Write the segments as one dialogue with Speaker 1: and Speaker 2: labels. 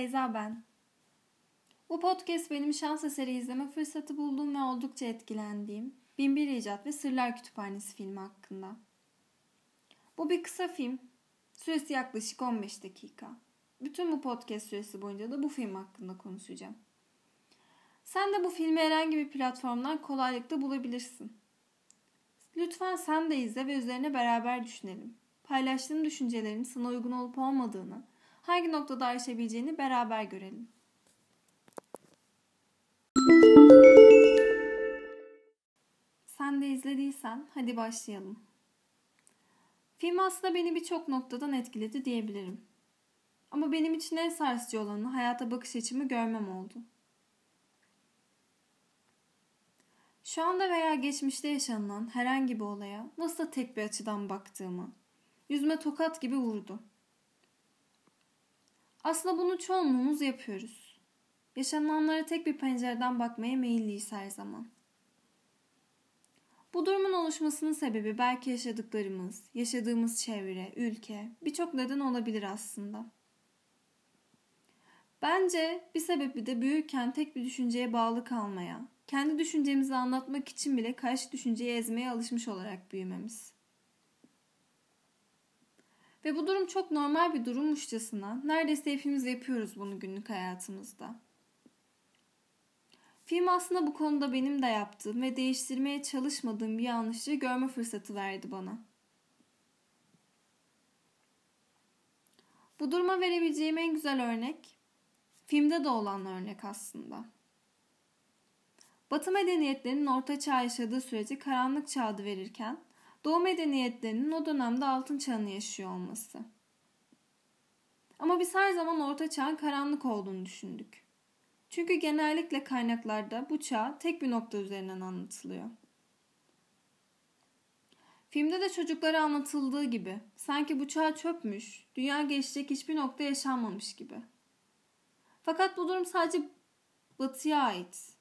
Speaker 1: Beyza ben. Bu podcast benim şans eseri izleme fırsatı bulduğum ve oldukça etkilendiğim Binbir İcat ve Sırlar Kütüphanesi filmi hakkında. Bu bir kısa film. Süresi yaklaşık 15 dakika. Bütün bu podcast süresi boyunca da bu film hakkında konuşacağım. Sen de bu filmi herhangi bir platformdan kolaylıkla bulabilirsin. Lütfen sen de izle ve üzerine beraber düşünelim. Paylaştığın düşüncelerin sana uygun olup olmadığını, hangi noktada aşabileceğini beraber görelim. Sen de izlediysen hadi başlayalım. Film aslında beni birçok noktadan etkiledi diyebilirim. Ama benim için en sarsıcı olanı hayata bakış açımı görmem oldu. Şu anda veya geçmişte yaşanılan herhangi bir olaya nasıl tek bir açıdan baktığımı, yüzüme tokat gibi vurdu. Aslında bunu çoğunluğumuz yapıyoruz. Yaşananlara tek bir pencereden bakmaya meyilliyiz her zaman. Bu durumun oluşmasının sebebi belki yaşadıklarımız, yaşadığımız çevre, ülke, birçok neden olabilir aslında. Bence bir sebebi de büyürken tek bir düşünceye bağlı kalmaya, kendi düşüncemizi anlatmak için bile karşı düşünceyi ezmeye alışmış olarak büyümemiz. Ve bu durum çok normal bir durummuşçasına neredeyse hepimiz yapıyoruz bunu günlük hayatımızda. Film aslında bu konuda benim de yaptığım ve değiştirmeye çalışmadığım bir yanlışlığı görme fırsatı verdi bana. Bu duruma verebileceğim en güzel örnek filmde de olan örnek aslında. Batı medeniyetlerinin orta çağ yaşadığı süreci karanlık çağ adı verirken Doğu medeniyetlerinin o dönemde altın çağını yaşıyor olması. Ama biz her zaman orta çağın karanlık olduğunu düşündük. Çünkü genellikle kaynaklarda bu çağ tek bir nokta üzerinden anlatılıyor. Filmde de çocuklara anlatıldığı gibi sanki bu çağ çöpmüş, dünya geçecek hiçbir nokta yaşanmamış gibi. Fakat bu durum sadece batıya ait.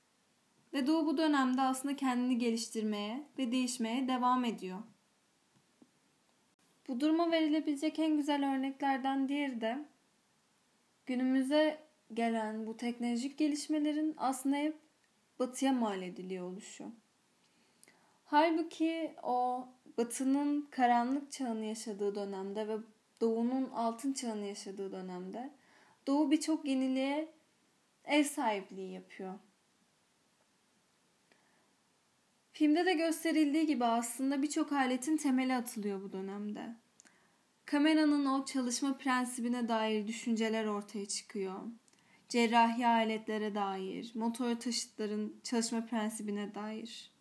Speaker 1: Ve Doğu bu dönemde aslında kendini geliştirmeye ve değişmeye devam ediyor. Bu duruma verilebilecek en güzel örneklerden diğeri de günümüze gelen bu teknolojik gelişmelerin aslında hep batıya mal ediliyor oluşu. Halbuki o batının karanlık çağını yaşadığı dönemde ve doğunun altın çağını yaşadığı dönemde doğu birçok yeniliğe ev sahipliği yapıyor. Filmde de gösterildiği gibi aslında birçok aletin temeli atılıyor bu dönemde. Kameranın o çalışma prensibine dair düşünceler ortaya çıkıyor. Cerrahi aletlere dair, motor taşıtların çalışma prensibine dair.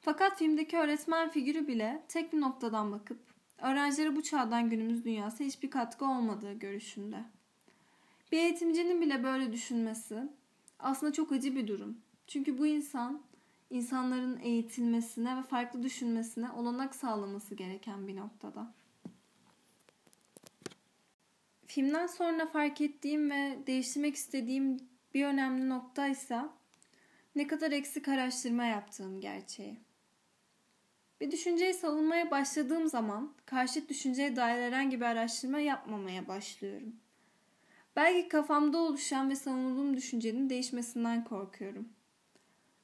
Speaker 1: Fakat filmdeki öğretmen figürü bile tek bir noktadan bakıp öğrencilere bu çağdan günümüz dünyası hiçbir katkı olmadığı görüşünde. Bir eğitimcinin bile böyle düşünmesi aslında çok acı bir durum. Çünkü bu insan insanların eğitilmesine ve farklı düşünmesine olanak sağlaması gereken bir noktada. Filmden sonra fark ettiğim ve değiştirmek istediğim bir önemli nokta ise ne kadar eksik araştırma yaptığım gerçeği. Bir düşünceyi savunmaya başladığım zaman karşıt düşünceye dair herhangi bir araştırma yapmamaya başlıyorum. Belki kafamda oluşan ve savunduğum düşüncenin değişmesinden korkuyorum.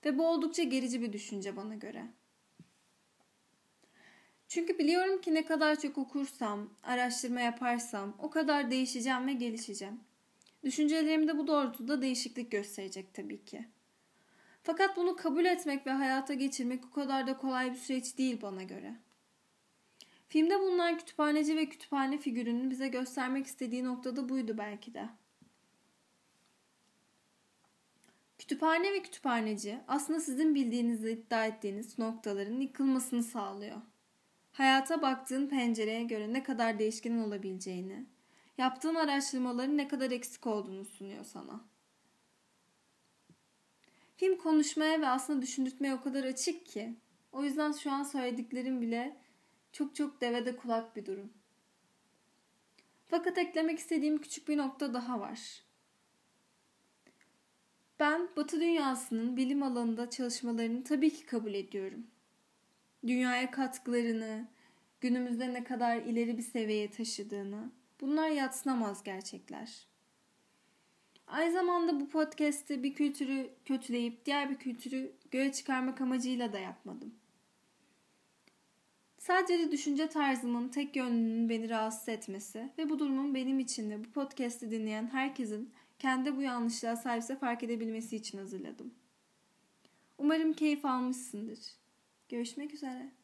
Speaker 1: Ve bu oldukça gerici bir düşünce bana göre. Çünkü biliyorum ki ne kadar çok okursam, araştırma yaparsam o kadar değişeceğim ve gelişeceğim. Düşüncelerim de bu doğrultuda değişiklik gösterecek tabii ki. Fakat bunu kabul etmek ve hayata geçirmek o kadar da kolay bir süreç değil bana göre. Filmde bulunan kütüphaneci ve kütüphane figürünün bize göstermek istediği noktada buydu belki de. Kütüphane ve kütüphaneci aslında sizin bildiğinizi iddia ettiğiniz noktaların yıkılmasını sağlıyor. Hayata baktığın pencereye göre ne kadar değişken olabileceğini, yaptığın araştırmaların ne kadar eksik olduğunu sunuyor sana. Film konuşmaya ve aslında düşündürtmeye o kadar açık ki. O yüzden şu an söylediklerim bile çok çok devede kulak bir durum. Fakat eklemek istediğim küçük bir nokta daha var. Ben Batı dünyasının bilim alanında çalışmalarını tabii ki kabul ediyorum. Dünyaya katkılarını, günümüzde ne kadar ileri bir seviyeye taşıdığını, bunlar yatsınamaz gerçekler. Aynı zamanda bu podcast'te bir kültürü kötüleyip diğer bir kültürü göğe çıkarmak amacıyla da yapmadım. Sadece düşünce tarzımın tek yönünün beni rahatsız etmesi ve bu durumun benim için de bu podcast'i dinleyen herkesin kendi bu yanlışlığa sahipse fark edebilmesi için hazırladım. Umarım keyif almışsındır. Görüşmek üzere.